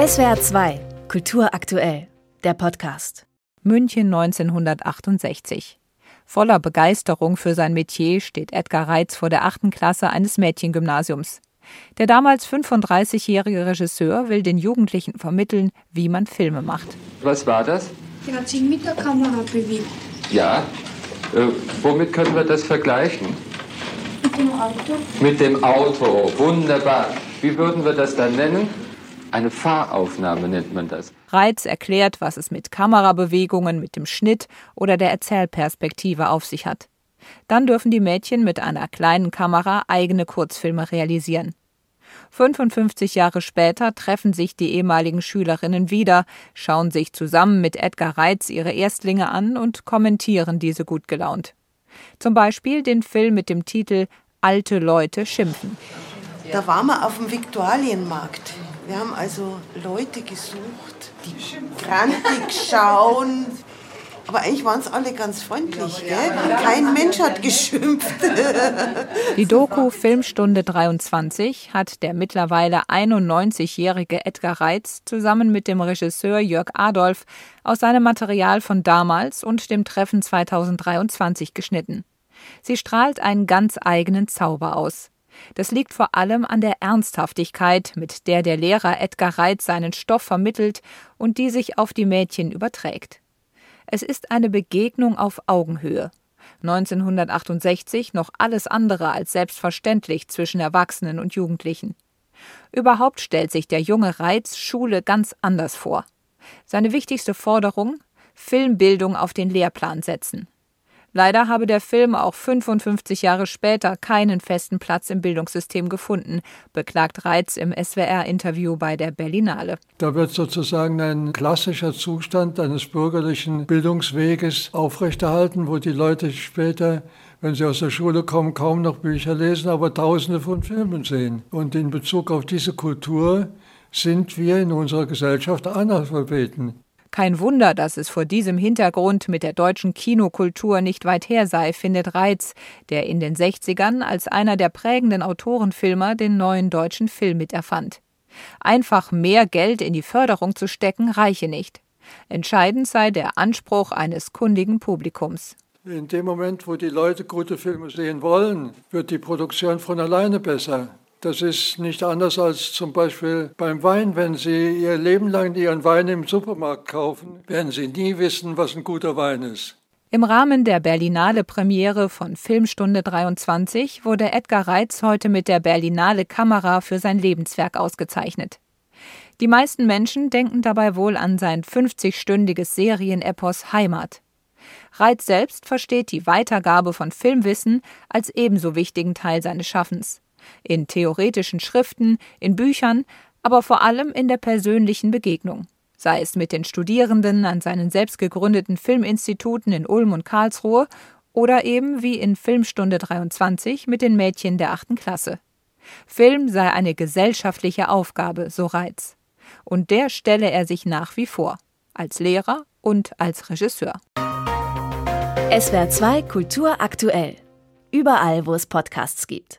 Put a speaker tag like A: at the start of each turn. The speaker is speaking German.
A: SWR 2, Kultur aktuell, der Podcast.
B: München 1968. Voller Begeisterung für sein Metier steht Edgar Reitz vor der achten Klasse eines Mädchengymnasiums. Der damals 35-jährige Regisseur will den Jugendlichen vermitteln, wie man Filme macht.
C: Was war das?
D: Der hat sich mit der Kamera bewegt.
C: Ja. Äh, womit können wir das vergleichen?
D: Mit dem Auto.
C: Mit dem Auto. Wunderbar. Wie würden wir das dann nennen? Eine Fahraufnahme nennt man das.
B: Reitz erklärt, was es mit Kamerabewegungen, mit dem Schnitt oder der Erzählperspektive auf sich hat. Dann dürfen die Mädchen mit einer kleinen Kamera eigene Kurzfilme realisieren. 55 Jahre später treffen sich die ehemaligen Schülerinnen wieder, schauen sich zusammen mit Edgar Reitz ihre Erstlinge an und kommentieren diese gut gelaunt. Zum Beispiel den Film mit dem Titel Alte Leute schimpfen.
E: Da waren wir auf dem Viktualienmarkt. Wir haben also Leute gesucht, die grantig schauen, aber eigentlich waren es alle ganz freundlich. Gell? Kein Mensch hat geschimpft.
B: Die Doku Filmstunde 23 hat der mittlerweile 91-jährige Edgar Reitz zusammen mit dem Regisseur Jörg Adolf aus seinem Material von damals und dem Treffen 2023 geschnitten. Sie strahlt einen ganz eigenen Zauber aus. Das liegt vor allem an der Ernsthaftigkeit, mit der der Lehrer Edgar Reitz seinen Stoff vermittelt und die sich auf die Mädchen überträgt. Es ist eine Begegnung auf Augenhöhe. 1968 noch alles andere als selbstverständlich zwischen Erwachsenen und Jugendlichen. Überhaupt stellt sich der junge Reiz Schule ganz anders vor. Seine wichtigste Forderung Filmbildung auf den Lehrplan setzen. Leider habe der Film auch 55 Jahre später keinen festen Platz im Bildungssystem gefunden, beklagt Reitz im SWR-Interview bei der Berlinale.
F: Da wird sozusagen ein klassischer Zustand eines bürgerlichen Bildungsweges aufrechterhalten, wo die Leute später wenn sie aus der Schule kommen, kaum noch Bücher lesen, aber tausende von Filmen sehen. Und in Bezug auf diese Kultur sind wir in unserer Gesellschaft Analphabeten.
B: Kein Wunder, dass es vor diesem Hintergrund mit der deutschen Kinokultur nicht weit her sei, findet Reitz, der in den 60ern als einer der prägenden Autorenfilmer den neuen deutschen Film miterfand. Einfach mehr Geld in die Förderung zu stecken, reiche nicht. Entscheidend sei der Anspruch eines kundigen Publikums.
F: In dem Moment, wo die Leute gute Filme sehen wollen, wird die Produktion von alleine besser. Das ist nicht anders als zum Beispiel beim Wein. Wenn Sie Ihr Leben lang Ihren Wein im Supermarkt kaufen, werden Sie nie wissen, was ein guter Wein ist.
B: Im Rahmen der Berlinale Premiere von Filmstunde 23 wurde Edgar Reitz heute mit der Berlinale Kamera für sein Lebenswerk ausgezeichnet. Die meisten Menschen denken dabei wohl an sein 50-stündiges Serienepos Heimat. Reitz selbst versteht die Weitergabe von Filmwissen als ebenso wichtigen Teil seines Schaffens in theoretischen Schriften, in Büchern, aber vor allem in der persönlichen Begegnung, sei es mit den Studierenden an seinen selbst gegründeten Filminstituten in Ulm und Karlsruhe oder eben wie in Filmstunde 23 mit den Mädchen der achten Klasse. Film sei eine gesellschaftliche Aufgabe, so Reiz. Und der stelle er sich nach wie vor, als Lehrer und als Regisseur.
A: SWR 2 Kultur aktuell. Überall, wo es Podcasts gibt.